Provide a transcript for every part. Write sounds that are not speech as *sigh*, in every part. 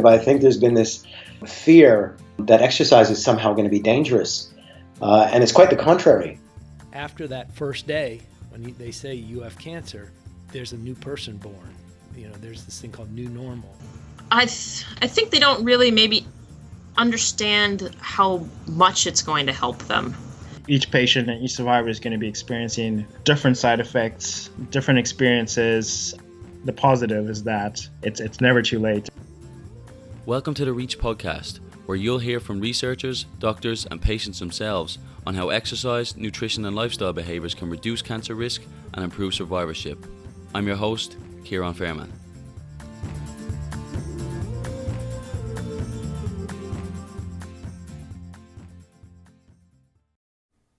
But I think there's been this fear that exercise is somehow going to be dangerous. Uh, and it's quite the contrary. After that first day, when they say you have cancer, there's a new person born. You know, there's this thing called new normal. I, th- I think they don't really maybe understand how much it's going to help them. Each patient and each survivor is going to be experiencing different side effects, different experiences. The positive is that it's, it's never too late. Welcome to the Reach podcast, where you'll hear from researchers, doctors, and patients themselves on how exercise, nutrition, and lifestyle behaviours can reduce cancer risk and improve survivorship. I'm your host, Kieran Fairman.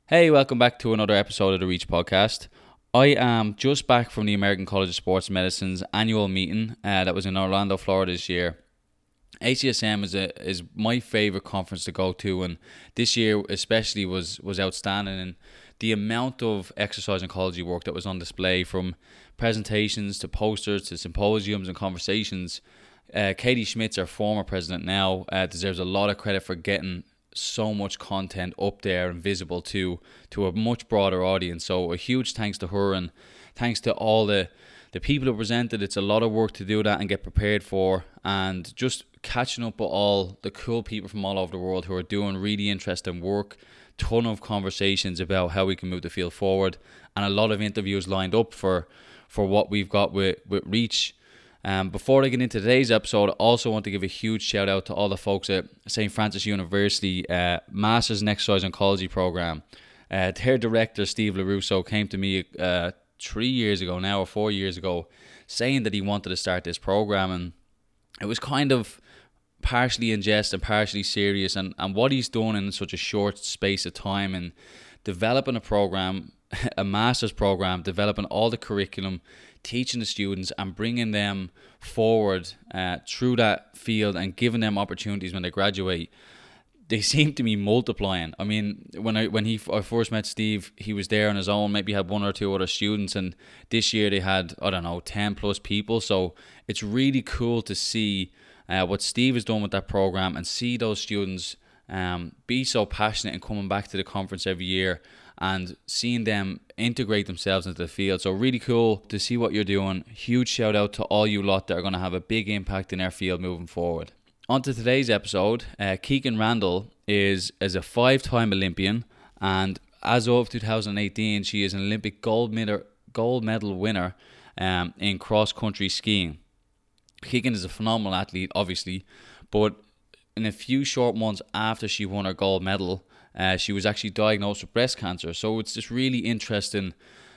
Hey, welcome back to another episode of the Reach podcast. I am just back from the American College of Sports Medicine's annual meeting uh, that was in Orlando, Florida this year. ACSM is a is my favorite conference to go to, and this year especially was was outstanding. And the amount of exercise and oncology work that was on display, from presentations to posters to symposiums and conversations. Uh, Katie Schmitz, our former president now, uh, deserves a lot of credit for getting so much content up there and visible to to a much broader audience. So a huge thanks to her and thanks to all the the people who presented. It's a lot of work to do that and get prepared for, and just catching up with all the cool people from all over the world who are doing really interesting work. Ton of conversations about how we can move the field forward, and a lot of interviews lined up for for what we've got with with Reach um, before I get into today's episode, I also want to give a huge shout out to all the folks at St. Francis University uh, Masters in Exercise Oncology program. Uh, their director, Steve LaRusso, came to me uh, three years ago now, or four years ago, saying that he wanted to start this program. And it was kind of partially in jest and partially serious. And, and what he's done in such a short space of time and developing a program, *laughs* a master's program, developing all the curriculum teaching the students and bringing them forward uh, through that field and giving them opportunities when they graduate they *laughs* seem to be multiplying. I mean, when I when he I first met Steve, he was there on his own. Maybe had one or two other students, and this year they had I don't know ten plus people. So it's really cool to see uh, what Steve has done with that program and see those students um, be so passionate and coming back to the conference every year and seeing them integrate themselves into the field. So really cool to see what you're doing. Huge shout out to all you lot that are going to have a big impact in our field moving forward. On to today's episode, uh, Kikkan Randall is is a five-time Olympian, and as of 2018, she is an Olympic gold medal gold medal winner um, in cross country skiing. Kikkan is a phenomenal athlete, obviously, but in a few short months after she won her gold medal, uh, she was actually diagnosed with breast cancer. So it's this really interesting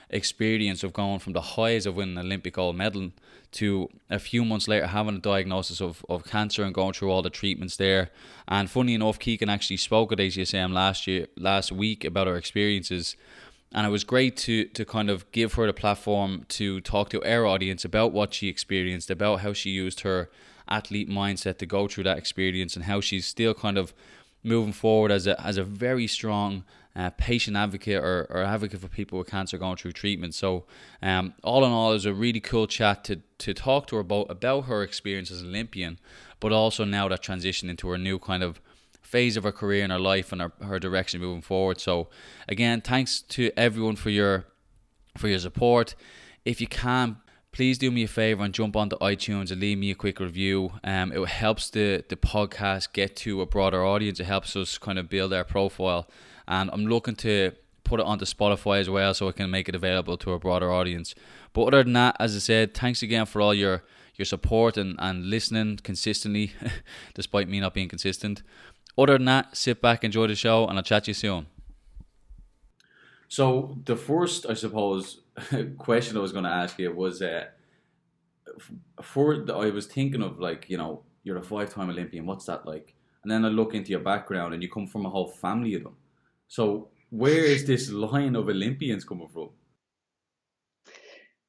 experience of going from the highs of winning an Olympic gold medal to a few months later having a diagnosis of, of cancer and going through all the treatments there. And funny enough, Kikkan actually spoke at ACSM last year, last week about her experiences. And it was great to to kind of give her the platform to talk to our audience about what she experienced, about how she used her athlete mindset to go through that experience and how she's still kind of moving forward as a as a very strong uh, patient advocate or, or advocate for people with cancer going through treatment. So, um, all in all, it was a really cool chat to to talk to her about about her experience as an Olympian, but also now that transition into her new kind of phase of her career and her life and her, her direction moving forward. So, again, thanks to everyone for your for your support. If you can, please do me a favor and jump onto iTunes and leave me a quick review. Um, it helps the the podcast get to a broader audience. It helps us kind of build our profile, and I'm looking to put it onto Spotify as well, so I can make it available to a broader audience. But other than that, as I said, thanks again for all your your support and, and listening consistently, *laughs* despite me not being consistent. Other than that, sit back, enjoy the show, and I'll chat to you soon. So the first, I suppose, *laughs* question I was going to ask you was, uh, for the, I was thinking of like you know you're a five-time Olympian. What's that like? And then I look into your background, and you come from a whole family of them. So where is this line of Olympians coming from?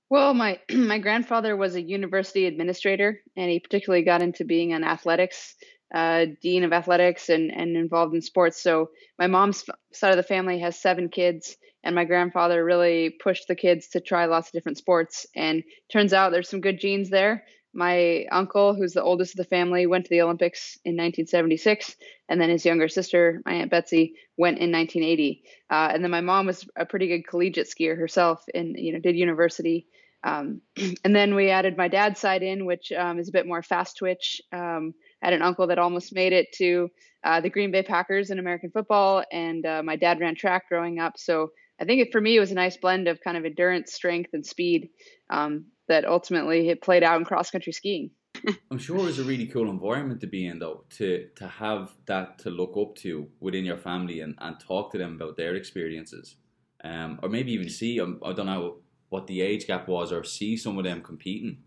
Well, my *clears throat* my grandfather was a university administrator, and he particularly got into being an athletics uh, dean of athletics and and involved in sports. So my mom's side of the family has seven kids, and my grandfather really pushed the kids to try lots of different sports. And turns out there's some good genes there. my uncle, who's the oldest of the family, went to the Olympics in 1976, and then his younger sister, my aunt Betsy, went in 1980. Uh, and then my mom was a pretty good collegiate skier herself, and you know did university. Um, *clears throat* and then we added my dad's side in, which um, is a bit more fast twitch. Um, Had an uncle that almost made it to uh, the Green Bay Packers in American football, and uh, my dad ran track growing up. So I think it, for me, it was a nice blend of kind of endurance, strength, and speed um, that ultimately it played out in cross country skiing. *laughs* I'm sure it was a really cool environment to be in, though, to to have that to look up to within your family and, and talk to them about their experiences, um, or maybe even see. Um, I don't know what the age gap was, or see some of them competing.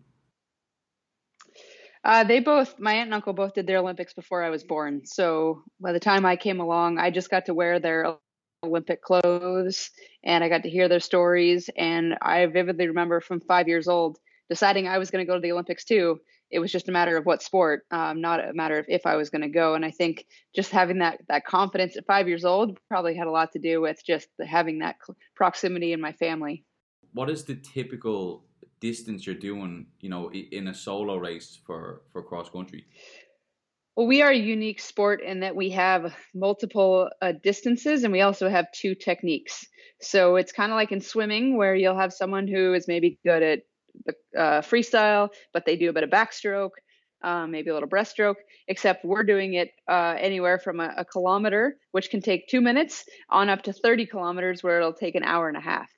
Uh, they both, my aunt and uncle, both did their Olympics before I was born. So by the time I came along, I just got to wear their Olympic clothes and I got to hear their stories. And I vividly remember from five years old deciding I was going to go to the Olympics too. It was just a matter of what sport, um, not a matter of if I was going to go. And I think just having that that confidence at five years old probably had a lot to do with just having that proximity in my family. What is the typical distance you're doing, you know, in a solo race for for cross country? Well, we are a unique sport in that we have multiple uh, distances and we also have two techniques. So it's kind of like in swimming where you'll have someone who is maybe good at the uh, freestyle, but they do a bit of backstroke, um, maybe a little breaststroke, except we're doing it uh, anywhere from a, a kilometer, which can take two minutes, on up to 30 kilometers, where it'll take an hour and a half.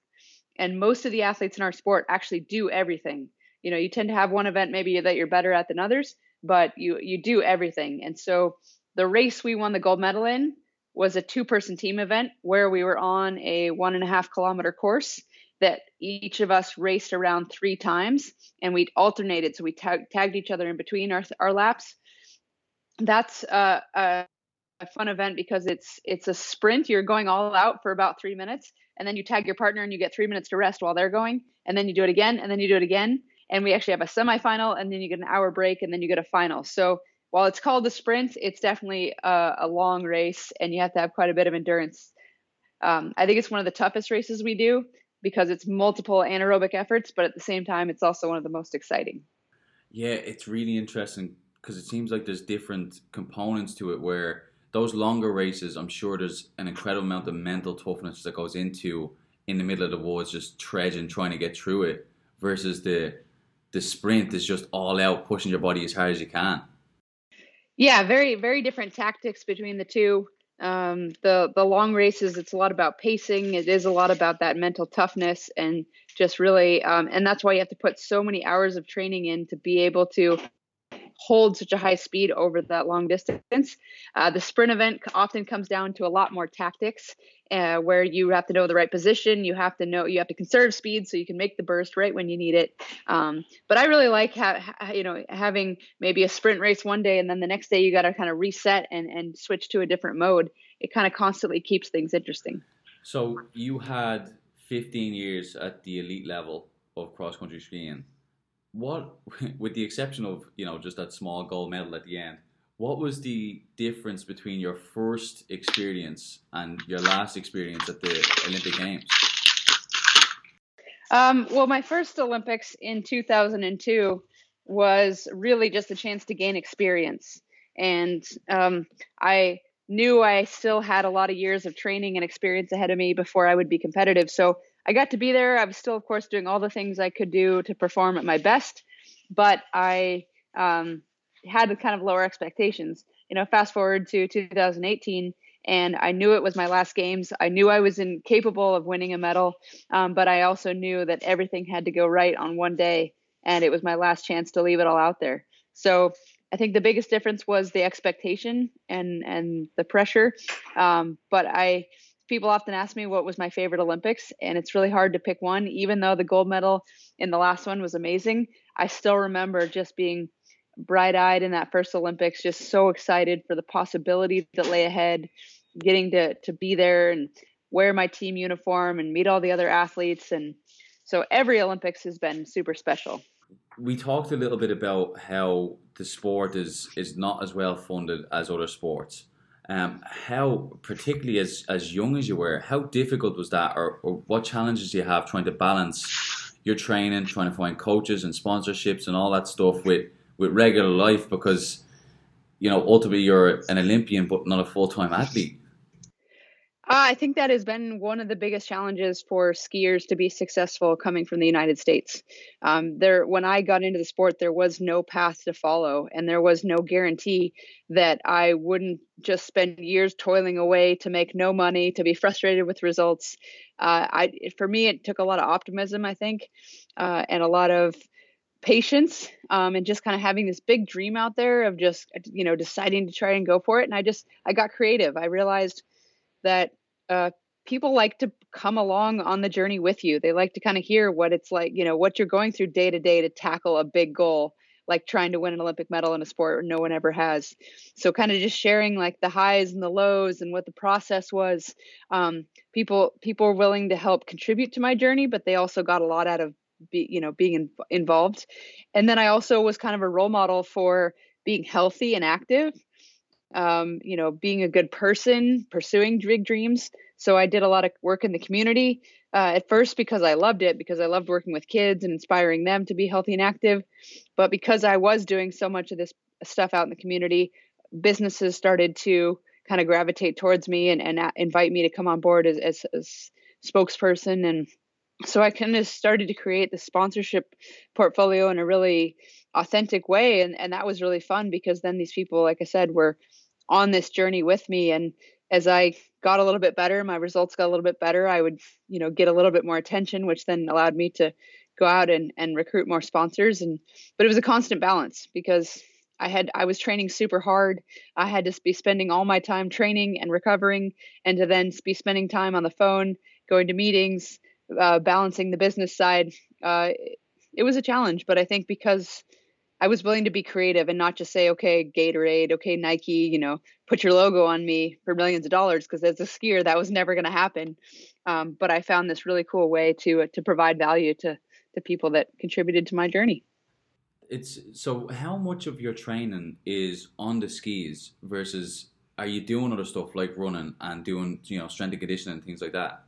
And most of the athletes in our sport actually do everything. You know, you tend to have one event maybe that you're better at than others, but you you do everything. And so the race we won the gold medal in was a two person team event where we were on a one and a half kilometer course that each of us raced around three times and we alternated. So we tag, tagged each other in between our, our laps. That's uh, a, a fun event because it's it's a sprint. You're going all out for about three minutes, and then you tag your partner and you get three minutes to rest while they're going, and then you do it again, and then you do it again, and we actually have a semifinal and then you get an hour break and then you get a final. So while it's called the sprint it's definitely a, a long race and you have to have quite a bit of endurance. Um, i think it's one of the toughest races we do because it's multiple anaerobic efforts but at the same time it's also one of the most exciting. Yeah it's really interesting because it seems like there's different components to it where those longer races i'm sure there's an incredible amount of mental toughness that goes into in the middle of the woods just trudging trying to get through it versus the the sprint is just all out pushing your body as hard as you can. Yeah, very very different tactics between the two. Um, the the long races, it's a lot about pacing. It is a lot about that mental toughness and just really, um, and that's why you have to put so many hours of training in to be able to hold such a high speed over that long distance. Uh, the sprint event often comes down to a lot more tactics, uh, where you have to know the right position. You have to know you have to conserve speed so you can make the burst right when you need it. Um, but I really like ha- you know having maybe a sprint race one day and then the next day you got to kind of reset and and switch to a different mode. It kind of constantly keeps things interesting. So you had 15 years at the elite level of cross country skiing what, *laughs* with the exception of you know just that small gold medal at the end, what was the difference between your first experience and your last experience at the Olympic Games? Um, well, my first Olympics in 2002 was really just a chance to gain experience, and um, I knew I still had a lot of years of training and experience ahead of me before I would be competitive. So I got to be there. I was still, of course, doing all the things I could do to perform at my best, but I um, had kind of lower expectations. You know, fast forward to 2018, and I knew it was my last games. I knew I was incapable of winning a medal, um, but I also knew that everything had to go right on one day, and it was my last chance to leave it all out there. So I think the biggest difference was the expectation and and the pressure. Um, but I people often ask me what was my favorite Olympics, and it's really hard to pick one. Even though the gold medal in the last one was amazing, I still remember just being bright eyed in that first Olympics, just so excited for the possibilities that lay ahead, getting to, to be there and wear my team uniform and meet all the other athletes. And so every Olympics has been super special. We talked a little bit about how the sport is, is not as well funded as other sports. Um, how, particularly as, as young as you were, how difficult was that, or, or what challenges do you have trying to balance, you're training, trying to find coaches and sponsorships and all that stuff with with regular life because you know ultimately you're an Olympian but not a full time athlete. Uh, I think that has been one of the biggest challenges for skiers to be successful coming from the United States. Um, there, when I got into the sport, there was no path to follow, and there was no guarantee that I wouldn't just spend years toiling away to make no money, to be frustrated with results. Uh, I, for me, it took a lot of optimism, I think, uh, and a lot of patience um, and just kind of having this big dream out there of just you know deciding to try and go for it and i just i got creative i realized that uh, people like to come along on the journey with you. They like to kind of hear what it's like, you know, what you're going through day to day to tackle a big goal, like trying to win an Olympic medal in a sport no one ever has. So, kind of just sharing like the highs and the lows and what the process was. Um, people people were willing to help contribute to my journey, but they also got a lot out of be, you know being in, involved. And then I also was kind of a role model for being healthy and active um, you know, being a good person, pursuing big dreams. So I did a lot of work in the community uh, at first because I loved it, because I loved working with kids and inspiring them to be healthy and active. But because I was doing so much of this stuff out in the community, businesses started to kind of gravitate towards me and, and invite me to come on board as, as, as spokesperson. And so I kind of started to create the sponsorship portfolio in a really authentic way. And, and that was really fun because then these people, like I said, were on this journey with me. And as i got a little bit better my results got a little bit better i would you know get a little bit more attention which then allowed me to go out and, and recruit more sponsors. And but it was a constant balance because i had i was training super hard. I had to be spending all my time training and recovering and to then be spending time on the phone going to meetings uh, balancing the business side. Uh, it was a challenge but i think because I was willing to be creative and not just say, okay, Gatorade, okay, Nike, you know, put your logo on me for millions of dollars. Because as a skier, that was never going to happen. Um, but I found this really cool way to uh, to provide value to to people that contributed to my journey. It's so. How much of your training is on the skis versus are you doing other stuff like running and doing you know strength and conditioning and things like that?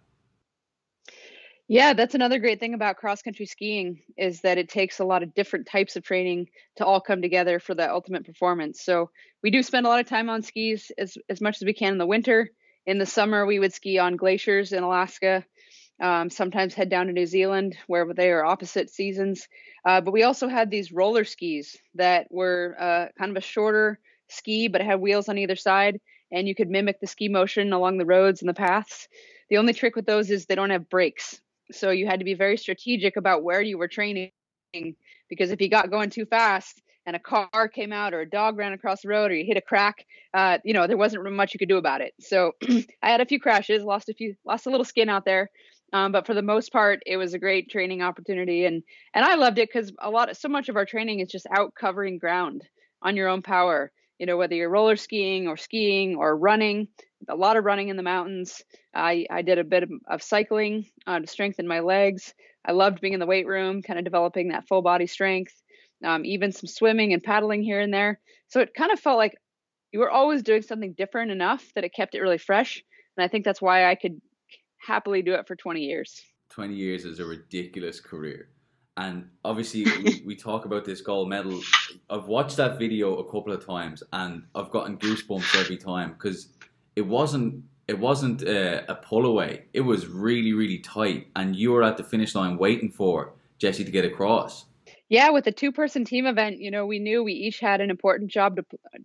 Yeah, that's another great thing about cross country skiing is that it takes a lot of different types of training to all come together for the ultimate performance. So we do spend a lot of time on skis as as much as we can in the winter. In the summer, we would ski on glaciers in Alaska. Um, sometimes head down to New Zealand where they are opposite seasons. Uh, but we also had these roller skis that were uh, kind of a shorter ski, but it had wheels on either side, and you could mimic the ski motion along the roads and the paths. The only trick with those is they don't have brakes. So you had to be very strategic about where you were training because if you got going too fast and a car came out or a dog ran across the road or you hit a crack, uh, you know, there wasn't much you could do about it. So *clears throat* I had a few crashes, lost a few, lost a little skin out there. Um, but for the most part, it was a great training opportunity, and and I loved it because a lot, of, so much of our training is just out covering ground on your own power. You know, whether you're roller skiing or skiing or running, a lot of running in the mountains. I, I did a bit of, of cycling uh, to strengthen my legs. I loved being in the weight room, kind of developing that full body strength, um, even some swimming and paddling here and there. So it kind of felt like you were always doing something different enough that it kept it really fresh. And I think that's why I could happily do it for 20 years. 20 years is a ridiculous career. And obviously, *laughs* we, we talk about this gold medal. I've watched that video a couple of times and I've gotten goosebumps every time because it wasn't it wasn't a, a pull away. It was really really tight, and you were at the finish line waiting for Jesse to get across. Yeah, with a two-person team event, you know, we knew we each had an important job to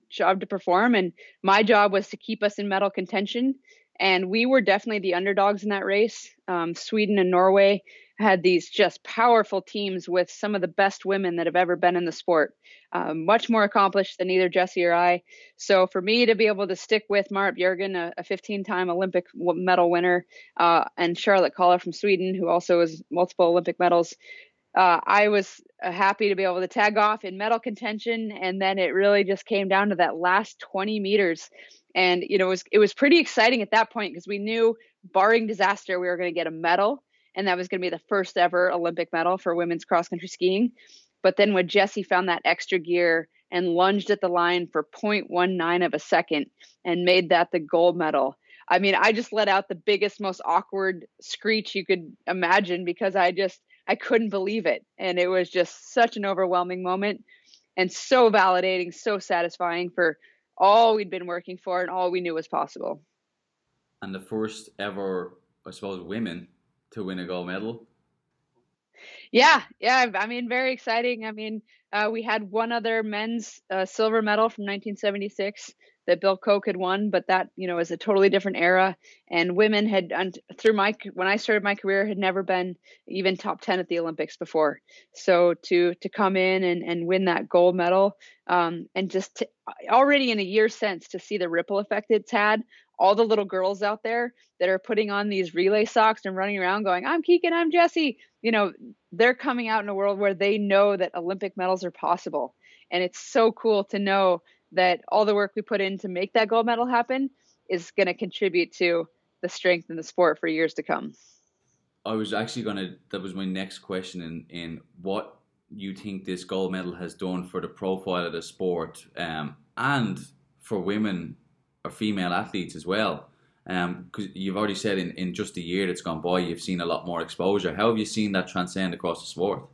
job to perform, and my job was to keep us in medal contention. And we were definitely the underdogs in that race. Um, Sweden and Norway had these just powerful teams with some of the best women that have ever been in the sport, um, much more accomplished than either Jesse or I. So for me to be able to stick with Marit Bjørgen, a 15 time Olympic medal winner, uh, and Charlotte Kalla from Sweden, who also has multiple Olympic medals, uh, I was uh, happy to be able to tag off in medal contention. And then it really just came down to that last 20 meters. And, you know, it was, it was pretty exciting at that point because we knew, barring disaster, we were going to get a medal and that was going to be the first ever Olympic medal for women's cross country skiing. But then when Jesse found that extra gear and lunged at the line for 0.19 of a second and made that the gold medal. I mean, I just let out the biggest, most awkward screech you could imagine because I just I couldn't believe it. And it was just such an overwhelming moment and so validating, so satisfying for all we'd been working for and all we knew was possible. And the first ever, I suppose, women to win a gold medal. Yeah, yeah. I mean, very exciting. I mean, uh, we had one other men's uh, silver medal from 1976 that Bill Koch had won, but that you know is a totally different era. And women had through my when I started my career had never been even top ten at the Olympics before. So to to come in and and win that gold medal, um, and just to, already in a year since to see the ripple effect it's had. All the little girls out there that are putting on these relay socks and running around going, "I'm Kikkan, I'm Jesse," you know, they're coming out in a world where they know that Olympic medals are possible, and it's so cool to know that all the work we put in to make that gold medal happen is going to contribute to the strength in the sport for years to come. I was actually going to, that was my next question in, in what you think this gold medal has done for the profile of the sport um, and for women female athletes as well. Because um, you've already said in, in just a year that's gone by, you've seen a lot more exposure. How have you seen that transcend across the sport?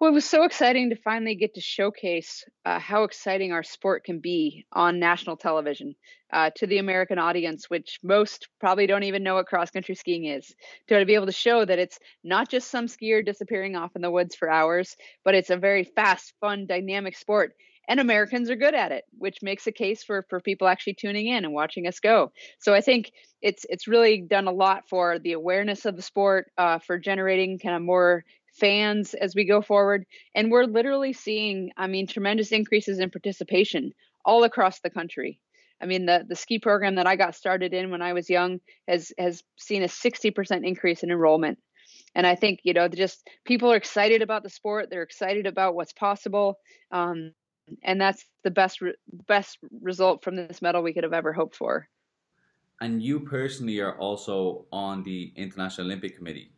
Well, it was so exciting to finally get to showcase uh, how exciting our sport can be on national television uh, to the American audience, which most probably don't even know what cross country skiing is. To be able to show that it's not just some skier disappearing off in the woods for hours, but it's a very fast, fun, dynamic sport. And Americans are good at it, which makes a case for, for people actually tuning in and watching us go. So I think it's it's really done a lot for the awareness of the sport, uh, for generating kind of more fans as we go forward. And we're literally seeing, I mean, tremendous increases in participation all across the country. I mean, the, the ski program that I got started in when I was young has has seen a 60% increase in enrollment. And I think, you know, just people are excited about the sport. They're excited about what's possible. Um, and that's the best re- best result from this medal we could have ever hoped for. And you personally are also on the International Olympic Committee.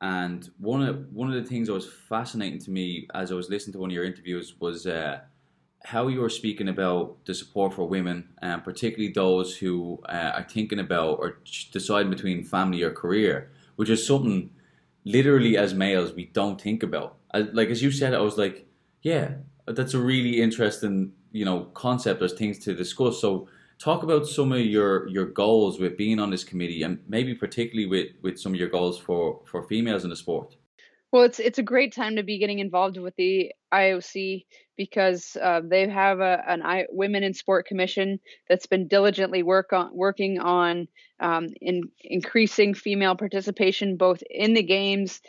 And one of one of the things that was fascinating to me as I was listening to one of your interviews was uh, how you were speaking about the support for women, and particularly those who uh, are thinking about or deciding between family or career, which is something literally as males we don't think about. As, like as you said, I was like, yeah, that's a really interesting you know concept as things to discuss. So talk about some of your your goals with being on this committee and maybe particularly with with some of your goals for for females in the sport well it's it's a great time to be getting involved with the ioc because uh, they have a, an I, women in sport commission that's been diligently work on working on um, in increasing female participation both in the games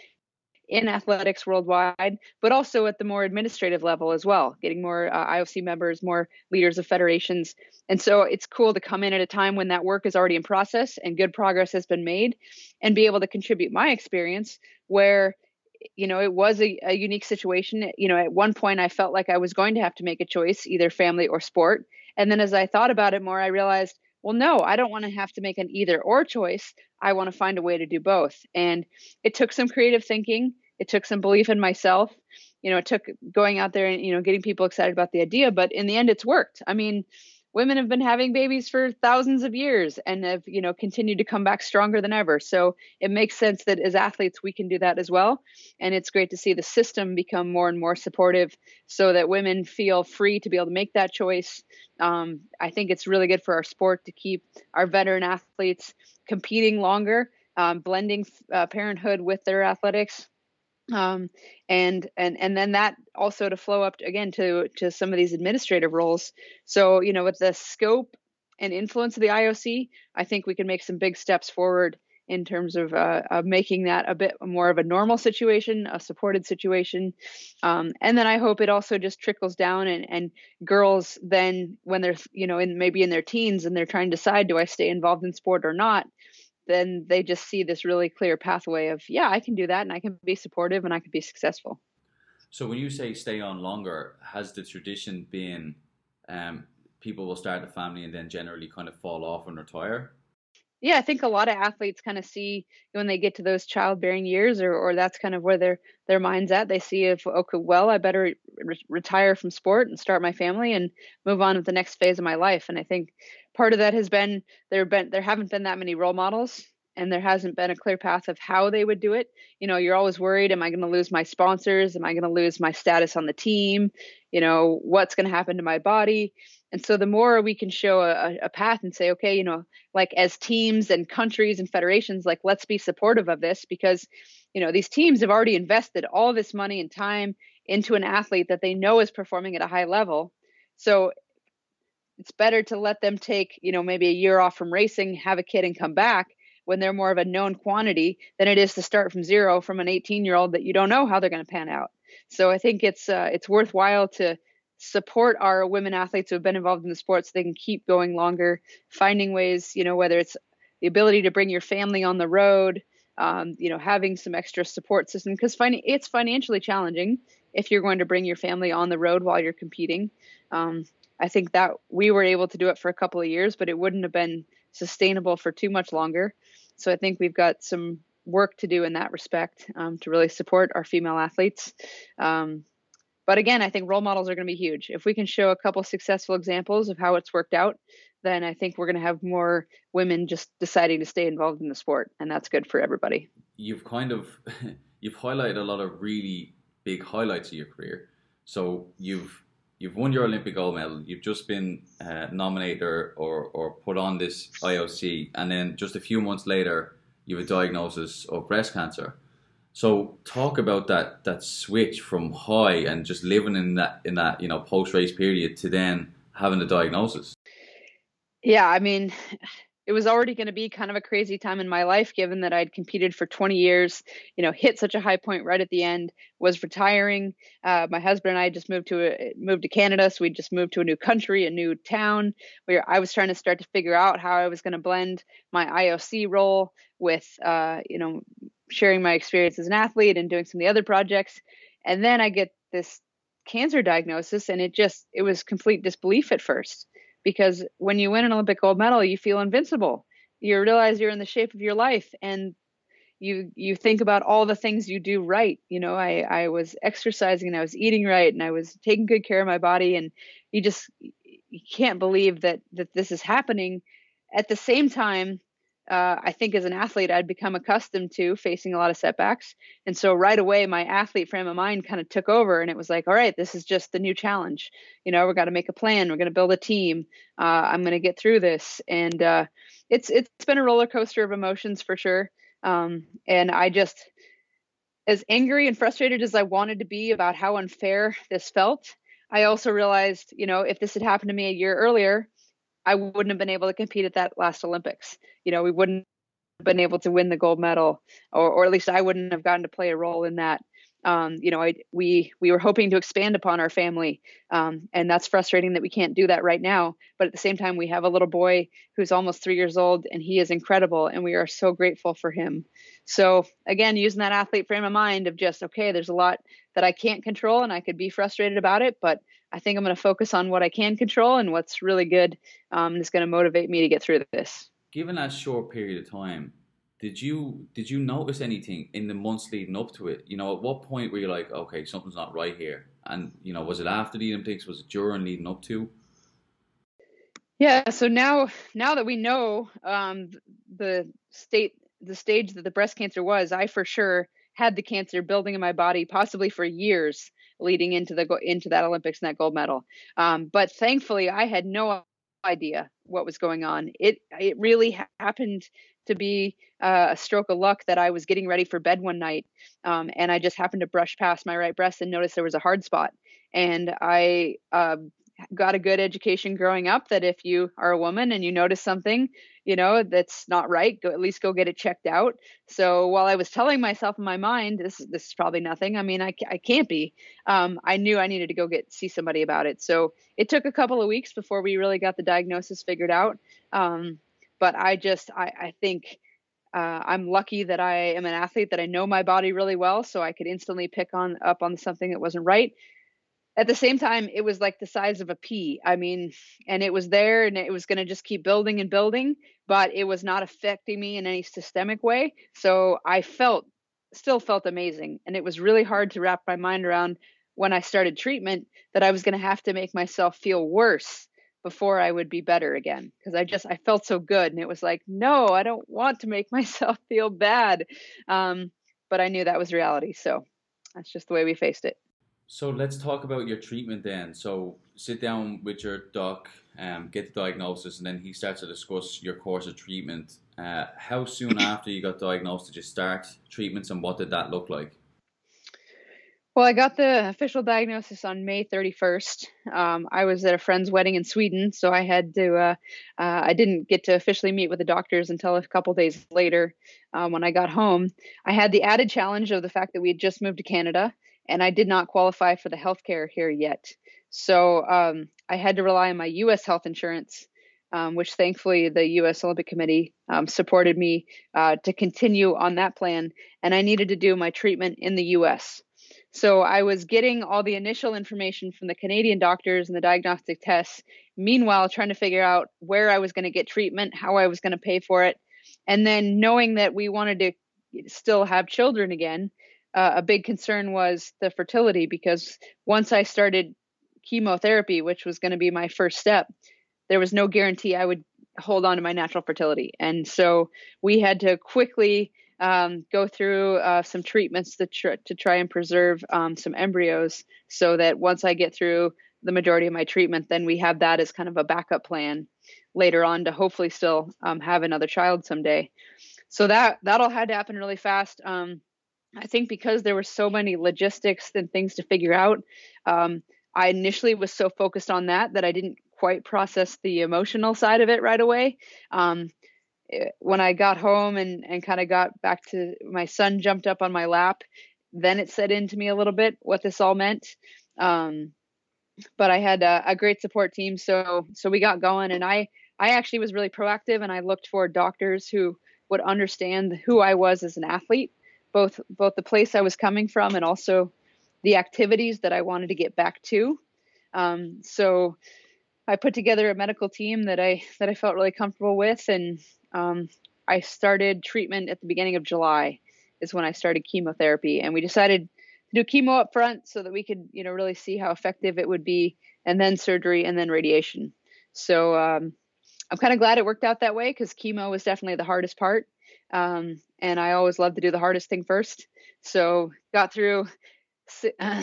in athletics worldwide, but also at the more administrative level as well, getting more uh, IOC members, more leaders of federations. And so it's cool to come in at a time when that work is already in process and good progress has been made and be able to contribute my experience where you know it was a, a unique situation. You know at one point i felt like i was going to have to make a choice either family or sport. And then as i thought about it more i realized well no i don't want to have to make an either or choice. I want to find a way to do both. And it took some creative thinking it took some belief in myself. You know it took going out there and you know getting people excited about the idea but in the end it's worked. I mean women have been having babies for thousands of years and have you know continued to come back stronger than ever. So it makes sense that as athletes we can do that as well. And it's great to see the system become more and more supportive so that women feel free to be able to make that choice. Um, i think it's really good for our sport to keep our veteran athletes competing longer um, blending uh, parenthood with their athletics um, and and and then that also to flow up again to to some of these administrative roles. So you know, with the scope and influence of the IOC, I think we can make some big steps forward in terms of, uh, of making that a bit more of a normal situation, a supported situation. Um, and then I hope it also just trickles down and, and girls then when they're, you know, in maybe in their teens and they're trying to decide, do I stay involved in sport or not? Then they just see this really clear pathway of yeah i can do that and i can be supportive and i can be successful. So when you say stay on longer has the tradition been um, people will start a family and then generally kind of fall off and retire? Yeah i think a lot of athletes kind of see when they get to those childbearing years or, or that's kind of where their their mind's at. They see if okay well i better re- retire from sport and start my family and move on to the next phase of my life. And i think part of that has been there been there haven't been that many role models and there hasn't been a clear path of how they would do it. You know, you're always worried, am I going to lose my sponsors? Am I going to lose my status on the team? You know, what's going to happen to my body? And so the more we can show a, a path and say, okay, you know, like as teams and countries and federations, like let's be supportive of this because, you know, these teams have already invested all this money and time into an athlete that they know is performing at a high level. So it's better to let them take, you know, maybe a year off from racing, have a kid and come back when they're more of a known quantity than it is to start from zero from an 18 year old that you don't know how they're going to pan out. So I think it's uh, it's worthwhile to support our women athletes who have been involved in the sport so they can keep going longer, finding ways, you know, whether it's the ability to bring your family on the road, um, you know, having some extra support system because fin- it's financially challenging if you're going to bring your family on the road while you're competing. Um, I think that we were able to do it for a couple of years, but it wouldn't have been sustainable for too much longer. So I think we've got some work to do in that respect um, to really support our female athletes. Um, but again, I think role models are going to be huge. If we can show a couple successful examples of how it's worked out, then I think we're going to have more women just deciding to stay involved in the sport, and that's good for everybody. You've kind of *laughs* you've highlighted a lot of really big highlights of your career. So you've you've won your Olympic gold medal. You've just been uh, nominated or, or, or put on this IOC, and then just a few months later, you have a diagnosis of breast cancer. So talk about that that switch from high and just living in that in that you know post race period to then having the diagnosis. Yeah, I mean, it was already going to be kind of a crazy time in my life given that I'd competed for 20 years, you know, hit such a high point right at the end, was retiring. Uh, my husband and I just moved to a, moved to Canada, so we just moved to a new country, a new town where I was trying to start to figure out how I was going to blend my IOC role with uh, you know, sharing my experience as an athlete and doing some of the other projects. And then I get this cancer diagnosis and it just it was complete disbelief at first because when you win an Olympic gold medal, you feel invincible. You realize you're in the shape of your life and you you think about all the things you do right. You know, I I was exercising and I was eating right and I was taking good care of my body and you just you can't believe that that this is happening at the same time uh, I think as an athlete, I'd become accustomed to facing a lot of setbacks. And so right away, my athlete frame of mind kind of took over and it was like, all right, this is just the new challenge. You know, we're got to make a plan. We're going to build a team. Uh, I'm going to get through this. And uh, it's, it's been a roller coaster of emotions for sure. Um, and I just, as angry and frustrated as I wanted to be about how unfair this felt, I also realized, you know, if this had happened to me a year earlier, I wouldn't have been able to compete at that last Olympics. You know, we wouldn't have been able to win the gold medal, or, or at least I wouldn't have gotten to play a role in that. Um, you know, I, we we were hoping to expand upon our family, um, and that's frustrating that we can't do that right now. But at the same time, we have a little boy who's almost three years old, and he is incredible, and we are so grateful for him. So again, using that athlete frame of mind of just okay, there's a lot that I can't control, and I could be frustrated about it, but I think I'm going to focus on what I can control and what's really good um, going to motivate me to get through this. Given that short period of time, did you did you notice anything in the months leading up to it? You know, at what point were you like, okay, something's not right here? And you know, was it after the Olympics? Was it during leading up to? Yeah. So now, now that we know um, the state, the stage that the breast cancer was, I for sure had the cancer building in my body, possibly for years leading into the into that Olympics and that gold medal. Um, but thankfully, I had no idea what was going on. It it really happened to be uh, a stroke of luck that I was getting ready for bed one night, um, and I just happened to brush past my right breast and noticed there was a hard spot. And I uh, got a good education growing up that if you are a woman and you notice something, you know, that's not right, go at least go get it checked out. So while I was telling myself in my mind, this this is probably nothing. I mean, I, I can't be. Um, I knew I needed to go get see somebody about it. So it took a couple of weeks before we really got the diagnosis figured out. Um, but I just I, I think. Uh, I'm lucky that I am an athlete that I know my body really well, so I could instantly pick on up on something that wasn't right at the same time it was like the size of a pea i mean and it was there and it was going to just keep building and building but it was not affecting me in any systemic way so i felt still felt amazing and it was really hard to wrap my mind around when i started treatment that i was going to have to make myself feel worse before I would be better again because I just I felt so good and it was like no I don't want to make *laughs* myself feel bad um, but I knew that was reality so that's just the way we faced it so let's talk about your treatment then so sit down with your doc um, get the diagnosis and then he starts to discuss your course of treatment uh, how soon *clears throat* after you got diagnosed did you start treatments and what did that look like well, I got the official diagnosis on May 31st. Um, I was at a friend's wedding in Sweden, so I had to. Uh, uh, I didn't get to officially meet with the doctors until a couple days later. Um, when I got home, I had the added challenge of the fact that we had just moved to Canada, and I did not qualify for the health care here yet. So um, I had to rely on my U.S. health insurance, um, which thankfully the U.S. Olympic Committee um, supported me uh, to continue on that plan, and I needed to do my treatment in the U.S. So I was getting all the initial information from the Canadian doctors and the diagnostic tests, meanwhile, trying to figure out where I was going to get treatment, how I was going to pay for it. And then knowing that we wanted to still have children again, uh, a big concern was the fertility because once I started chemotherapy, which was going to be my first step, there was no guarantee I would hold on to my natural fertility. And so we had to quickly um, go through uh, some treatments to, tr- to try and preserve um, some embryos so that once I get through the majority of my treatment, then we have that as kind of a backup plan later on to hopefully still um, have another child someday. So that that all had to happen really fast. Um, I think because there were so many logistics and things to figure out, um, I initially was so focused on that that I didn't quite process the emotional side of it right away. Um, when I got home and, and kind of got back to my son jumped up on my lap, then it set into me a little bit what this all meant. Um, but I had a, a, great support team, so so we got going, and I I actually was really proactive, and I looked for doctors who would understand who I was as an athlete, both both the place I was coming from and also the activities that I wanted to get back to. Um, so I put together a medical team that I that I felt really comfortable with, and um, I started treatment at the beginning of July, is when I started chemotherapy, and we decided to do chemo up front so that we could, you know, really see how effective it would be, and then surgery, and then radiation. So um, I'm kind of glad it worked out that way because chemo was definitely the hardest part, um, and I always love to do the hardest thing first. So got through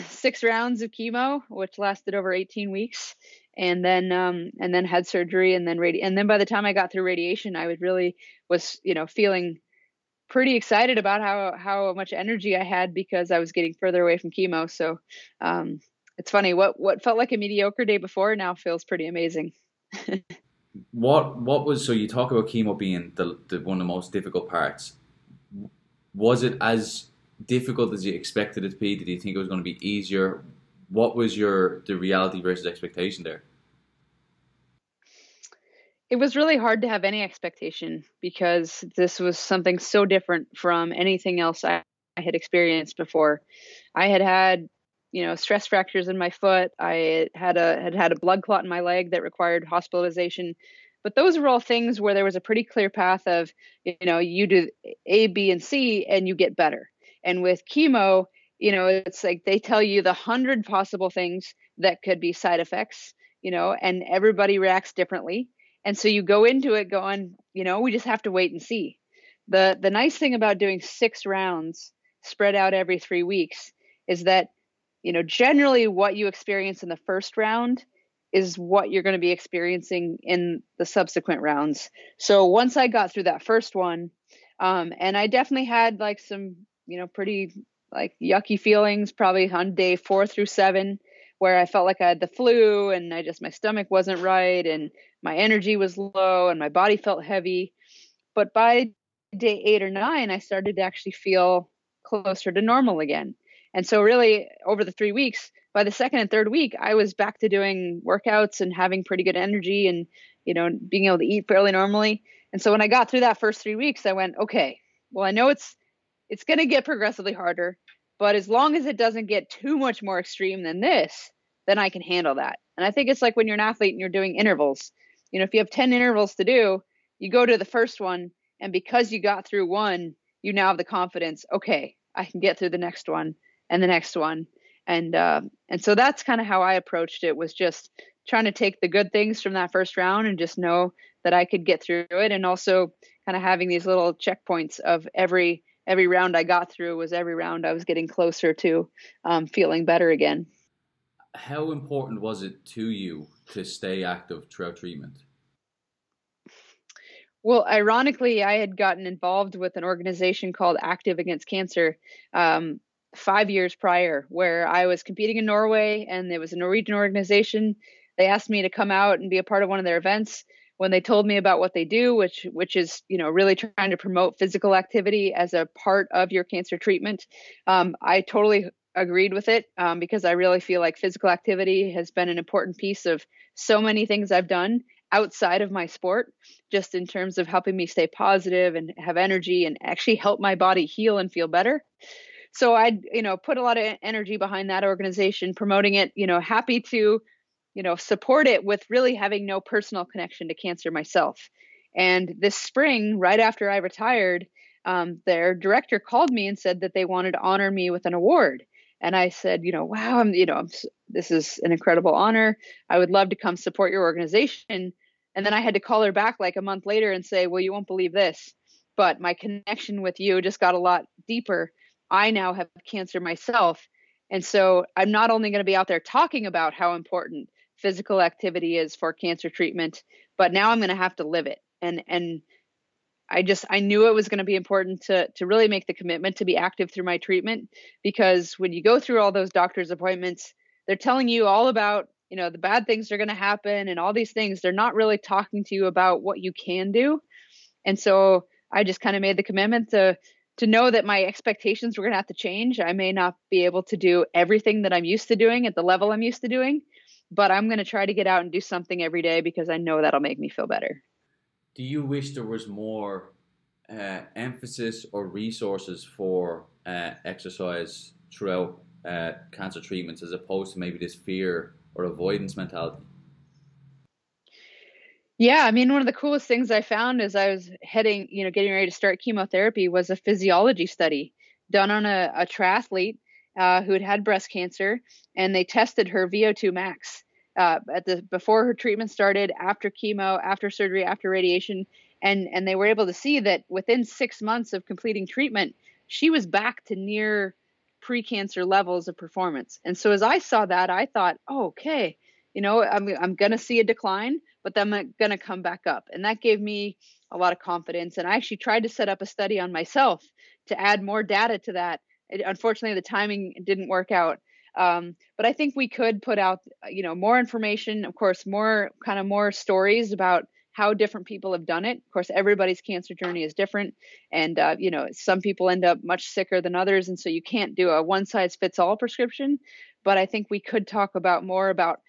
six rounds of chemo, which lasted over 18 weeks, and then um, and then had surgery and then radi- and then by the time I got through radiation, I was really was you know feeling pretty excited about how how much energy I had because I was getting further away from chemo. So um, it's funny what what felt like a mediocre day before now feels pretty amazing. *laughs* what what was so you talk about chemo being the, the one of the most difficult parts? Was it as difficult as you expected it to be? Did you think it was going to be easier? What was your the reality versus expectation there? it was really hard to have any expectation because this was something so different from anything else I, I had experienced before. I had had, you know, stress fractures in my foot. I had a had had a blood clot in my leg that required hospitalization. But those were all things where there was a pretty clear path of, you know, you do A, B, and C, and you get better. And with chemo, you know, it's like they tell you the hundred possible things that could be side effects, you know, and everybody reacts differently and so you go into it going, you know, we just have to wait and see. The the nice thing about doing 6 rounds spread out every 3 weeks is that you know, generally what you experience in the first round is what you're going to be experiencing in the subsequent rounds. So once I got through that first one, um, and I definitely had like some, you know, pretty like yucky feelings probably on day four through seven where I felt like I had the flu and I just my stomach wasn't right and my energy was low and my body felt heavy. But by day 8 or 9 I started to actually feel closer to normal again. And so really over the 3 weeks by the second and third week I was back to doing workouts and having pretty good energy and you know being able to eat fairly normally. And so when I got through that first 3 weeks I went okay, well I know it's it's going to get progressively harder but as long as it doesn't get too much more extreme than this, then I can handle that. And I think it's like when you're an athlete and you're doing intervals. You know, if you have 10 intervals to do, you go to the first one, and because you got through one, you now have the confidence, okay, I can get through the next one and the next one. And uh, and so that's kind of how I approached it was just trying to take the good things from that first round and just know that I could get through it, and also kind of having these little checkpoints of every every round I got through was every round I was getting closer to um, feeling better again. How important was it to you to stay active throughout treatment? Well, ironically, I had gotten involved with an organization called Active Against Cancer um, five years prior, where I was competing in Norway, and there was a Norwegian organization. They asked me to come out and be a part of one of their events. When they told me about what they do, which which is you know really trying to promote physical activity as a part of your cancer treatment, um, I totally agreed with it um, because I really feel like physical activity has been an important piece of so many things I've done outside of my sport, just in terms of helping me stay positive and have energy and actually help my body heal and feel better. So I, you know, put a lot of energy behind that organization, promoting it. You know, happy to, you know, support it with really having no personal connection to cancer myself. And this spring, right after I retired, um, their director called me and said that they wanted to honor me with an award. And I said, you know, wow, I'm, you know, I'm, this is an incredible honor. I would love to come support your organization. And then I had to call her back like a month later and say, well, you won't believe this, but my connection with you just got a lot deeper. I now have cancer myself. And so I'm not only going to be out there talking about how important physical activity is for cancer treatment, but now I'm going to have to live it. And, and, I just I knew it was going to be important to to really make the commitment to be active through my treatment because when you go through all those doctor's appointments, they're telling you all about you know the bad things are going to happen and all these things. They're not really talking to you about what you can do, and so I just kind of made the commitment to to know that my expectations were going to have to change. I may not be able to do everything that I'm used to doing at the level I'm used to doing, but I'm going to try to get out and do something every day because I know that'll make me feel better do you wish there was more uh, emphasis or resources for uh, exercise throughout uh, cancer treatments as opposed to maybe this fear or avoidance mentality? Yeah, I mean, one of the coolest things I found as I was heading, you know, getting ready to start chemotherapy was a physiology study done on a, a triathlete uh, who had had breast cancer, and they tested her VO2 max uh, at the before her treatment started, after chemo, after surgery, after radiation, and and they were able to see that within six months of completing treatment, she was back to near pre-cancer levels of performance. And so as I saw that, I thought, oh, okay, you know, I'm I'm gonna see a decline, but then I'm gonna come back up, and that gave me a lot of confidence. And I actually tried to set up a study on myself to add more data to that. It, unfortunately, the timing didn't work out. Um, but I think we could put out, you know, more information, of course, more kind of more stories about how different people have done it. Of course, everybody's cancer journey is different, and uh, you know, some people end up much sicker than others, and so you can't do a one size fits all prescription. But I think we could talk about more about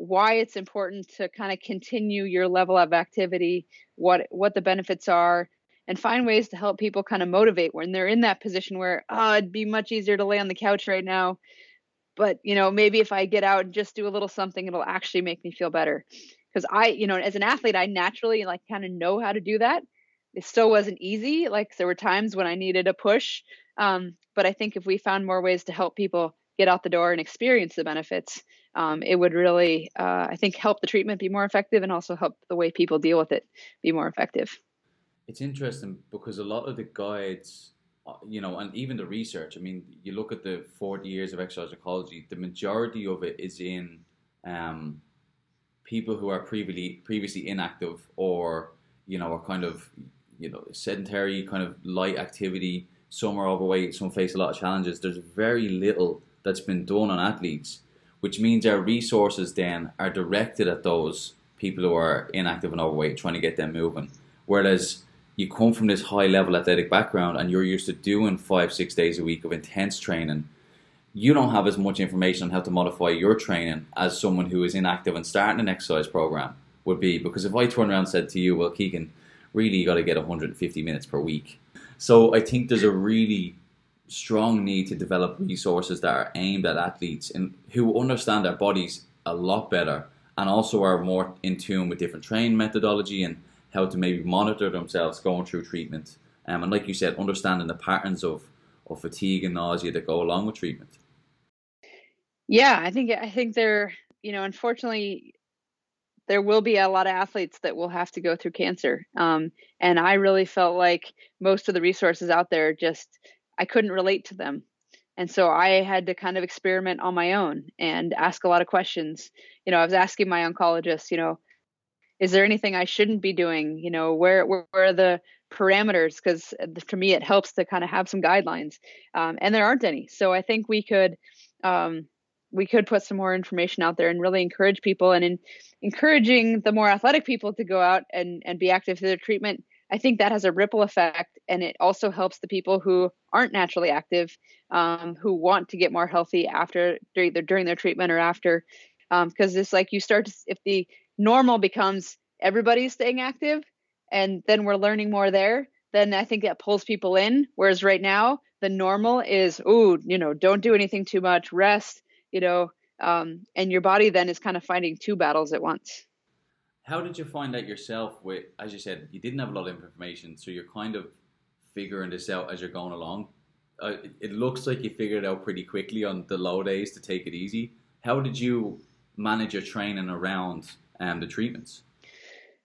why it's important to kind of continue your level of activity, what what the benefits are, and find ways to help people kind of motivate when they're in that position where oh, it'd be much easier to lay on the couch right now. But you know maybe if i get out and just do a little something it'll actually make me feel better. Because i you know as an athlete i naturally like kind of know how to do that. It still wasn't easy like there were times when i needed a push um, but i think if we found more ways to help people get out the door and experience the benefits um, it would really uh, i think help the treatment be more effective and also help the way people deal with it be more effective it's interesting because a lot of the guides uh, you know, and even the research. I mean, you look at the 40 years of exercise oncology, the majority of it is in um, people who are previously previously inactive or you know are kind of you know sedentary, kind of light activity. Some are overweight. Some face a lot of challenges. There's very little that's been done on athletes, which means our resources then are directed at those people who are inactive and overweight, trying to get them moving. Whereas you come from this high level athletic background and you're used to doing five, six days a week of intense training, you don't have as much information on how to modify your training as someone who is inactive and starting an exercise program would be. Because if I turn around and said to you, well, Kikkan, really you got to get 150 minutes per week. So I think there's a really strong need to develop resources that are aimed at athletes and who understand their bodies a lot better and also are more in tune with different training methodology and how to maybe monitor themselves going through treatment. Um, and like you said, understanding the patterns of, of fatigue and nausea that go along with treatment. Yeah, I think I think they're you know unfortunately there will be a lot of athletes that will have to go through cancer. Um, and I really felt like most of the resources out there just, I couldn't relate to them. And so I had to kind of experiment on my own and ask a lot of questions. You know, I was asking my oncologist, you know, is there anything I shouldn't be doing? You know, where where, where are the parameters? Because for me, it helps to kind of have some guidelines, um, and there aren't any. So I think we could um, we could put some more information out there and really encourage people and in encouraging the more athletic people to go out and, and be active through their treatment i think that has a ripple effect and it also helps the people who aren't naturally active um, who want to get more healthy after during their, during their treatment or after because um, it's like you start to if the normal becomes everybody's staying active and then we're learning more there then i think that pulls people in whereas right now the normal is oh you know don't do anything too much rest you know, um, and your body then is kind of fighting two battles at once. How did you find out yourself? With as you said, you didn't have a lot of information, so you're kind of figuring this out as you're going along. Uh, it looks like you figured it out pretty quickly on the low days to take it easy. How did you manage your training around um, the treatments?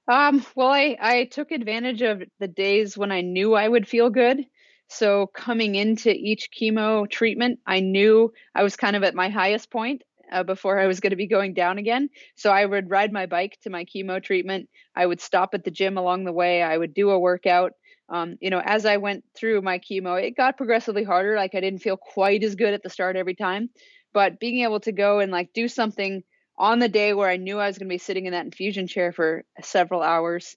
Um, well, I, I took advantage of the days when I knew I would feel good. So coming into each chemo treatment, I knew I was kind of at my highest point uh, before I was going to be going down again. So I would ride my bike to my chemo treatment. I would stop at the gym along the way. I would do a workout. Um, you know, as I went through my chemo, it got progressively harder. Like I didn't feel quite as good at the start every time, but being able to go and like do something on the day where I knew I was going to be sitting in that infusion chair for several hours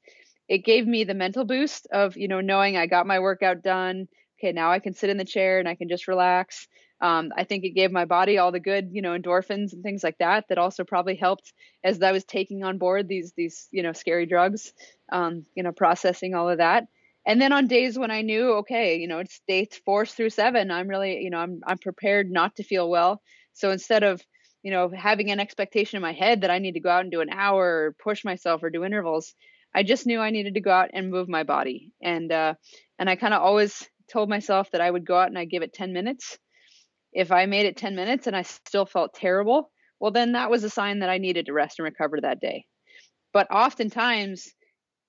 it gave me the mental boost of you know knowing I got my workout done. Okay, now I can sit in the chair and I can just relax. Um, I think it gave my body all the good, you know, endorphins and things like that. That also probably helped as I was taking on board these these you know scary drugs, um, you know, processing all of that. And then on days when I knew, okay, you know, it's days four through seven, I'm really, you know, I'm I'm prepared not to feel well. So instead of you know having an expectation in my head that I need to go out and do an hour or push myself or do intervals, I just knew I needed to go out and move my body. And uh, and I kind of always told myself that I would go out and I give it 10 minutes. If I made it 10 minutes and I still felt terrible, well then that was a sign that I needed to rest and recover that day. But oftentimes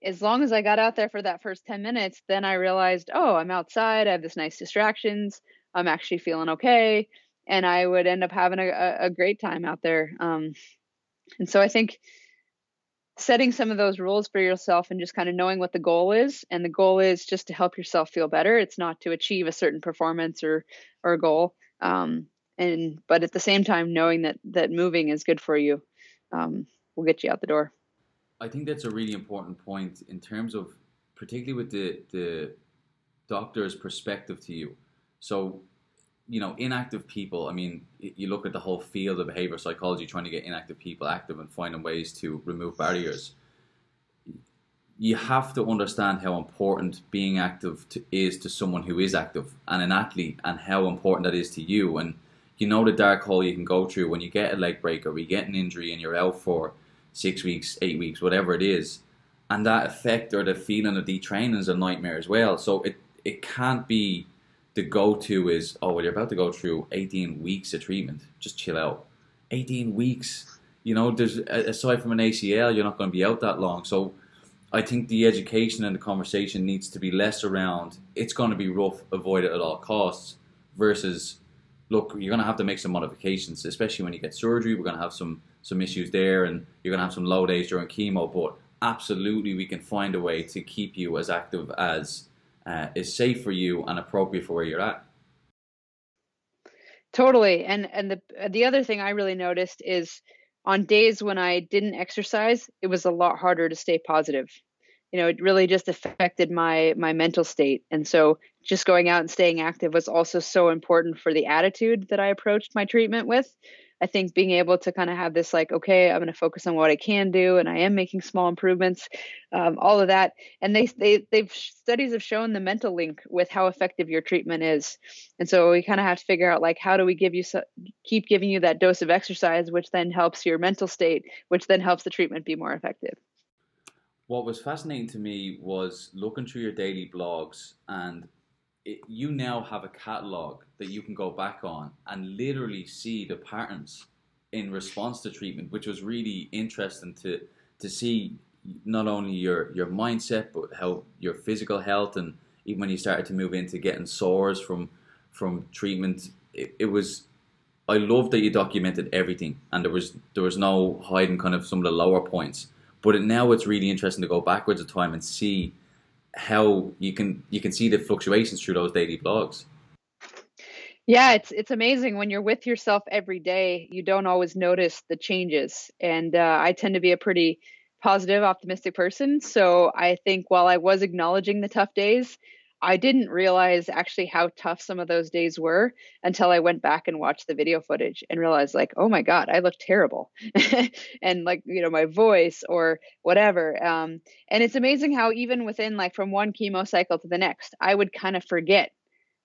as long as I got out there for that first 10 minutes, then I realized, oh, I'm outside, I have this nice distractions, I'm actually feeling okay, and I would end up having a, a great time out there. Um, and so I think setting some of those rules for yourself and just kind of knowing what the goal is and the goal is just to help yourself feel better it's not to achieve a certain performance or or goal um, and but at the same time knowing that that moving is good for you um, will get you out the door i think that's a really important point in terms of particularly with the the doctor's perspective to you so you know, inactive people, I mean, you look at the whole field of behavioral psychology trying to get inactive people active and finding ways to remove barriers. You have to understand how important being active to, is to someone who is active and an athlete and how important that is to you. And you know the dark hole you can go through when you get a leg break or you get an injury and you're out for six weeks, eight weeks, whatever it is. And that effect or the feeling of detraining is a nightmare as well. So it, it can't be the go-to is, oh, well, you're about to go through 18 weeks of treatment. Just chill out. 18 weeks. You know, there's aside from an ACL, you're not going to be out that long. So I think the education and the conversation needs to be less around it's going to be rough, avoid it at all costs, versus look, you're going to have to make some modifications, especially when you get surgery. We're going to have some some issues there, and you're going to have some low days during chemo. But absolutely, we can find a way to keep you as active as uh, is safe for you and appropriate for where you're at. Totally. And and the the other thing I really noticed is on days when I didn't exercise, it was a lot harder to stay positive. You know, it really just affected my my mental state. And so just going out and staying active was also so important for the attitude that I approached my treatment with. I think being able to kind of have this like, okay, I'm going to focus on what I can do, and I am making small improvements, um, all of that. And they they they've studies have shown the mental link with how effective your treatment is. And so we kind of have to figure out like how do we give you so, keep giving you that dose of exercise, which then helps your mental state, which then helps the treatment be more effective. What was fascinating to me was looking through your daily blogs and it, you now have a catalog that you can go back on and literally see the patterns in response to treatment, which was really interesting to to see not only your your mindset but how your physical health and even when you started to move into getting sores from from treatment it, it was I love that you documented everything and there was there was no hiding kind of some of the lower points. But it, now it's really interesting to go backwards in time and see how you can you can see the fluctuations through those daily blogs yeah it's it's amazing when you're with yourself every day you don't always notice the changes and uh, i tend to be a pretty positive, optimistic person. So I think while I was acknowledging the tough days, I didn't realize actually how tough some of those days were until I went back and watched the video footage and realized, like, oh my God, I look terrible. *laughs* and like, you know, my voice or whatever. Um, and it's amazing how even within like from one chemo cycle to the next, I would kind of forget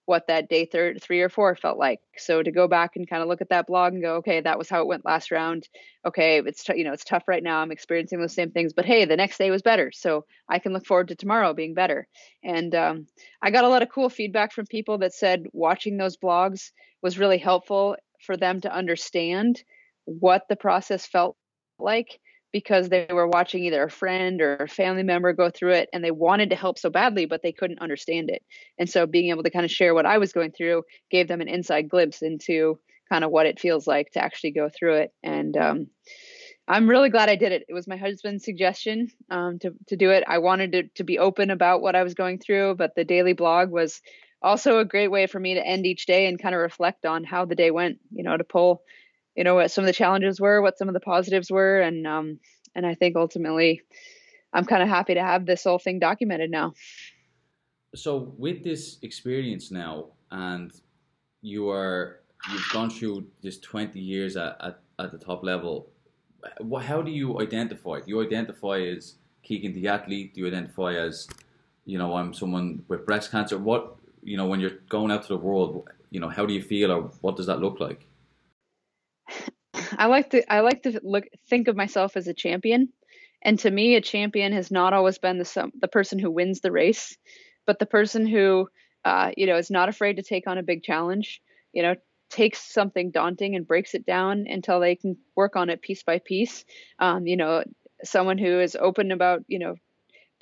what that day third three or four felt like. So to go back and kind of look at that blog and go okay that was how it went last round. Okay it's t- you know it's tough right now. I'm experiencing those same things but hey the next day was better. So i can look forward to tomorrow being better. And um, i got a lot of cool feedback from people that said watching those blogs was really helpful for them to understand what the process felt like because they were watching either a friend or a family member go through it and they wanted to help so badly, but they couldn't understand it. And so being able to kind of share what I was going through gave them an inside glimpse into kind of what it feels like to actually go through it. And um, I'm really glad I did it. It was my husband's suggestion um, to, to do it. I wanted to, to be open about what I was going through, but the daily blog was also a great way for me to end each day and kind of reflect on how the day went, you know, to pull you know what some of the challenges were, what some of the positives were, and um, and I think ultimately, I'm kind of happy to have this whole thing documented now. So with this experience now, and you are you've gone through this 20 years at, at, at the top level. How do you identify? Do you identify as Kikkan the athlete? Do you identify as, you know, I'm someone with breast cancer? What, you know, when you're going out to the world, you know, how do you feel or what does that look like? I like to I like to look think of myself as a champion, and to me, a champion has not always been the the person who wins the race, but the person who uh, you know is not afraid to take on a big challenge. You know, takes something daunting and breaks it down until they can work on it piece by piece. Um, you know, someone who is open about you know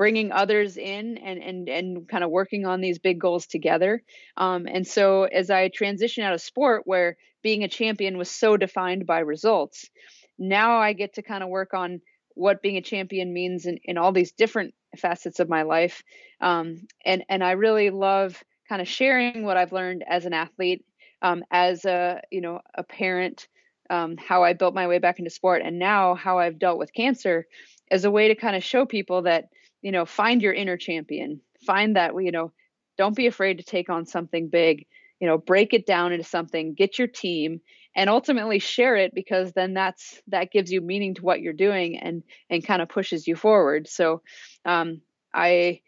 bringing others in and and and kind of working on these big goals together. Um, and so as I transition out of sport, where being a champion was so defined by results, now I get to kind of work on what being a champion means in, in all these different facets of my life. Um, and and I really love kind of sharing what I've learned as an athlete, um, as a you know a parent. Um, how I built my way back into sport, and now how I've dealt with cancer, as a way to kind of show people that you know find your inner champion. Find that you know don't be afraid to take on something big. You know break it down into something. Get your team and ultimately share it because then that's that gives you meaning to what you're doing and and kind of pushes you forward. So um i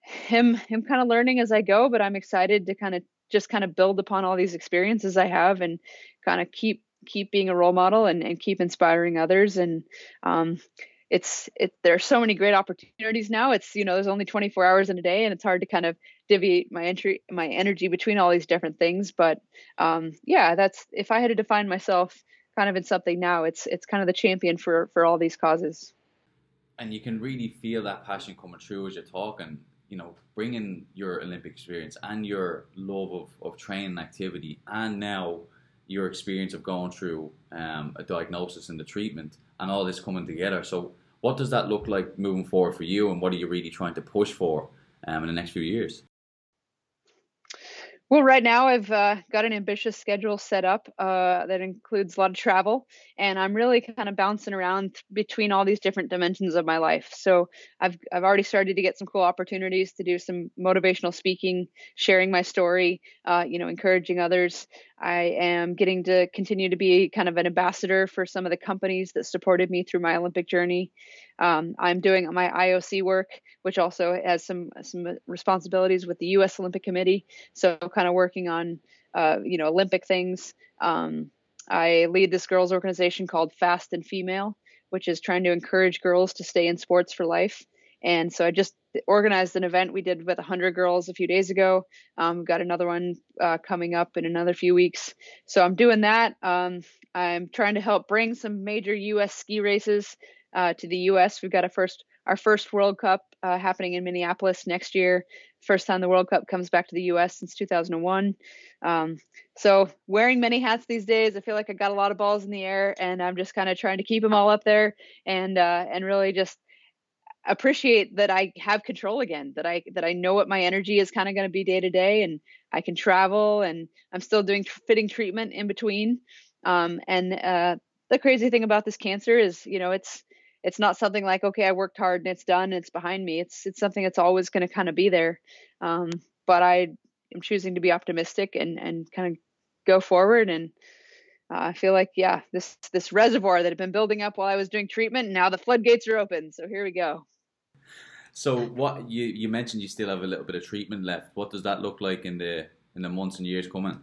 him him kind of learning as i go but i'm excited to kind of just kind of build upon all these experiences i have and kind of keep keep being a role model and, and keep inspiring others. And um it's it there's so many great opportunities now. It's you know there's only 24 hours in a day and it's hard to kind of divvy my entry my energy between all these different things. But um yeah that's if i had to define myself kind of in something now it's it's kind of the champion for for all these causes. And you can really feel that passion coming through as you're talking you know bringing your olympic experience and your love of, of training activity and now your experience of going through um, a diagnosis and the treatment and all this coming together. So, what does that look like moving forward for you, and what are you really trying to push for um, in the next few years? Well, right now I've uh, got an ambitious schedule set up uh, that includes a lot of travel, and I'm really kind of bouncing around between all these different dimensions of my life. So I've I've already started to get some cool opportunities to do some motivational speaking, sharing my story, uh, you know, encouraging others. I am getting to continue to be kind of an ambassador for some of the companies that supported me through my Olympic journey. Um, I'm doing my IOC work, which also has some some responsibilities with the U.S. Olympic Committee. So kind of working on uh, you know Olympic things. Um, I lead this girls organization called Fast and Female, which is trying to encourage girls to stay in sports for life. And so I just organized an event we did with 100 girls a few days ago. Um, we've got another one uh, coming up in another few weeks. So I'm doing that. Um, I'm trying to help bring some major U.S. ski races uh, to the U.S. We've got a first our first World Cup uh, happening in Minneapolis next year. First time the World Cup comes back to the U.S. since 2001. Um, so wearing many hats these days, I feel like I got a lot of balls in the air, and I'm just kind of trying to keep them all up there and uh, and really just appreciate that I have control again. That I that I know what my energy is kind of going to be day to day, and I can travel, and I'm still doing fitting treatment in between. Um, and uh, the crazy thing about this cancer is, you know, it's it's not something like okay i worked hard and it's done and it's behind me it's it's something that's always going to kind of be there um, but i am choosing to be optimistic and and kind of go forward and uh, i feel like yeah this this reservoir that had been building up while i was doing treatment now the floodgates are open so here we go so what you you mentioned you still have a little bit of treatment left what does that look like in the in the months and years coming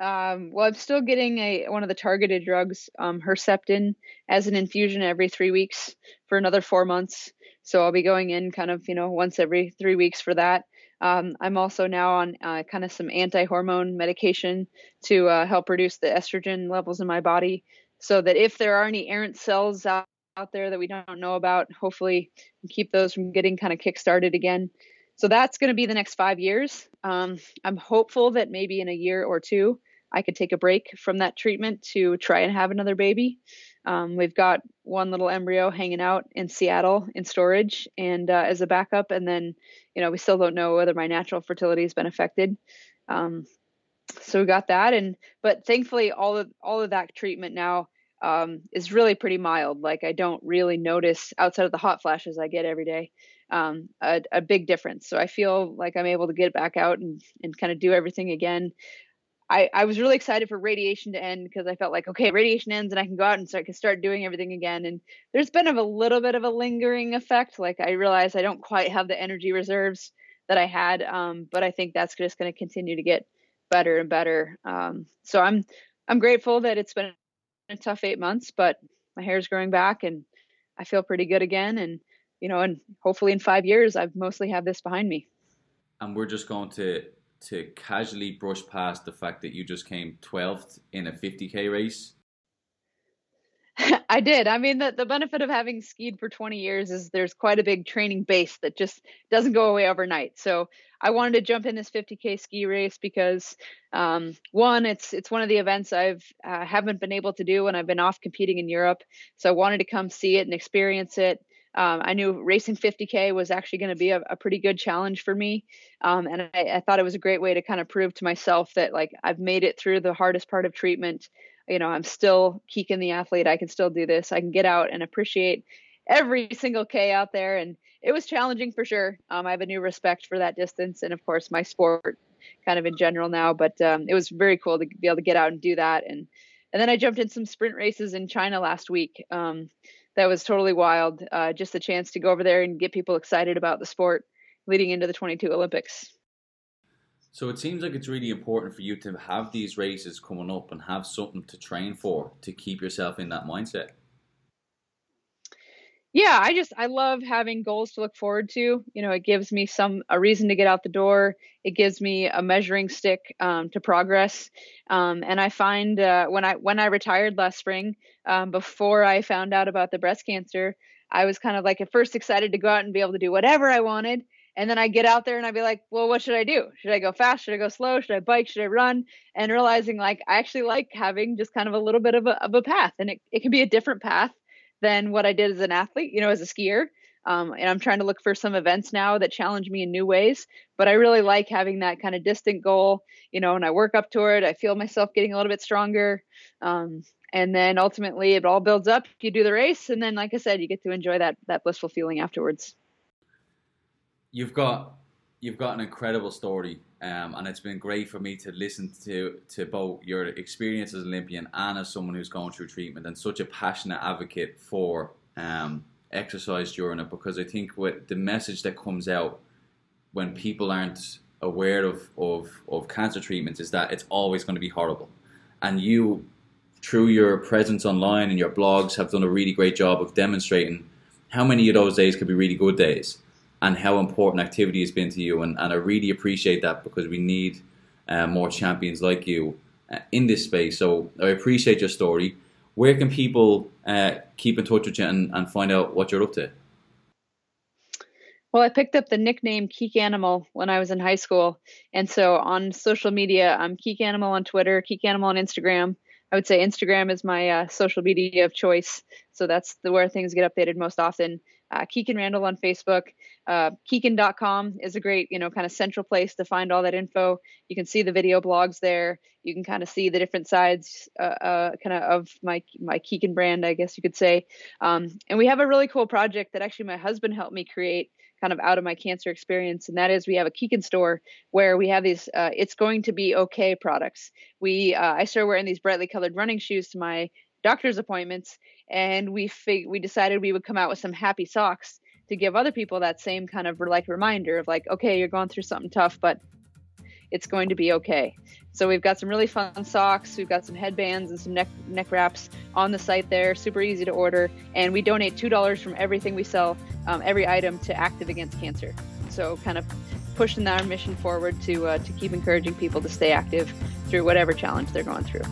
um, well, I'm still getting a one of the targeted drugs, um, Herceptin, as an infusion every three weeks for another four months. So I'll be going in kind of you know once every three weeks for that. Um, I'm also now on uh, kind of some anti-hormone medication to uh, help reduce the estrogen levels in my body, so that if there are any errant cells out, out there that we don't know about, hopefully keep those from getting kind of kick-started again. So that's going to be the next five years. Um, I'm hopeful that maybe in a year or two, I could take a break from that treatment to try and have another baby. Um, we've got one little embryo hanging out in Seattle in storage and uh, as a backup. And then, you know, we still don't know whether my natural fertility has been affected. Um, so we got that. And, but thankfully all of, all of that treatment now um, is really pretty mild. Like I don't really notice outside of the hot flashes I get every day. Um, a, a, big difference. So I feel like I'm able to get back out and, and kind of do everything again. I, I was really excited for radiation to end because I felt like, okay, radiation ends and I can go out and start, can start doing everything again. And there's been a little bit of a lingering effect. Like I realized I don't quite have the energy reserves that I had. Um, but I think that's just going to continue to get better and better. Um, so I'm, I'm grateful that it's been a tough eight months, but my hair is growing back and I feel pretty good again. And, you know, and hopefully in five years, I've mostly have this behind me. And we're just going to to casually brush past the fact that you just came 12th in a 50k race? I did. I mean, the, the benefit of having skied for 20 years is there's quite a big training base that just doesn't go away overnight. So I wanted to jump in this 50k ski race because um, one, it's it's one of the events I've uh, haven't been able to do when I've been off competing in Europe. So I wanted to come see it and experience it. Um, I knew racing 50K was actually going to be a, a, pretty good challenge for me. Um, and I, I, thought it was a great way to kind of prove to myself that like I've made it through the hardest part of treatment. You know, I'm still Kikkan the athlete. I can still do this. I can get out and appreciate every single K out there. And it was challenging for sure. Um, I have a new respect for that distance and of course my sport kind of in general now, but um, it was very cool to be able to get out and do that. And, and then I jumped in some sprint races in China last week. Um, that was totally wild. Uh, just the chance to go over there and get people excited about the sport leading into the 22 Olympics. So it seems like it's really important for you to have these races coming up and have something to train for to keep yourself in that mindset. Yeah i just i love having goals to look forward to. You know it gives me some a reason to get out the door. It gives me a measuring stick um, to progress. Um, and i find uh, when i when i retired last spring um, before i found out about the breast cancer i was kind of like at first excited to go out and be able to do whatever i wanted and then i get out there and i'd be like well what should i do should i go fast should i go slow should i bike should i run and realizing like i actually like having just kind of a little bit of a, of a path and it, it can be a different path than what I did as an athlete, you know, as a skier. Um, and I'm trying to look for some events now that challenge me in new ways. But I really like having that kind of distant goal, you know, and I work up toward. It. I feel myself getting a little bit stronger. Um, and then ultimately, it all builds up. You do the race, and then, like I said, you get to enjoy that that blissful feeling afterwards. You've got you've got an incredible story, um, and it's been great for me to listen to to both your experience as an Olympian and as someone who's gone through treatment and such a passionate advocate for um, exercise during it. Because I think what the message that comes out when people aren't aware of, of, of cancer treatments is that it's always going to be horrible, and you through your presence online and your blogs have done a really great job of demonstrating how many of those days could be really good days and how important activity has been to you. And, and I really appreciate that because we need uh, more champions like you uh, in this space. So I appreciate your story. where can people uh, keep in touch with you and, and find out what you're up to? Well, I picked up the nickname Kikkanimal when I was in high school. And so on social media, I'm Kikkanimal on Twitter, Kikkanimal on Instagram. I would say Instagram is my uh, social media of choice. So that's the where things get updated most often. Uh, Kikkan Randall on Facebook. Uh, Kikkan.com is a great, you know, kind of central place to find all that info. You can see the video blogs there. You can kind of see the different sides, uh, uh, kind of of my my Kikkan brand, I guess you could say. Um, and we have a really cool project that actually my husband helped me create kind of out of my cancer experience and that is we have a Kikkan store where we have these uh, it's going to be okay products we uh, i started wearing these brightly colored running shoes to my doctor's appointments and we fig- we decided we would come out with some happy socks to give other people that same kind of like reminder of like okay you're going through something tough but it's going to be okay. So we've got some really fun socks, we've got some headbands and some neck neck wraps on the site there, super easy to order, and we donate two dollars from everything we sell, um, every item to Active Against Cancer. So kind of pushing our mission forward to uh, to keep encouraging people to stay active through whatever challenge they're going through.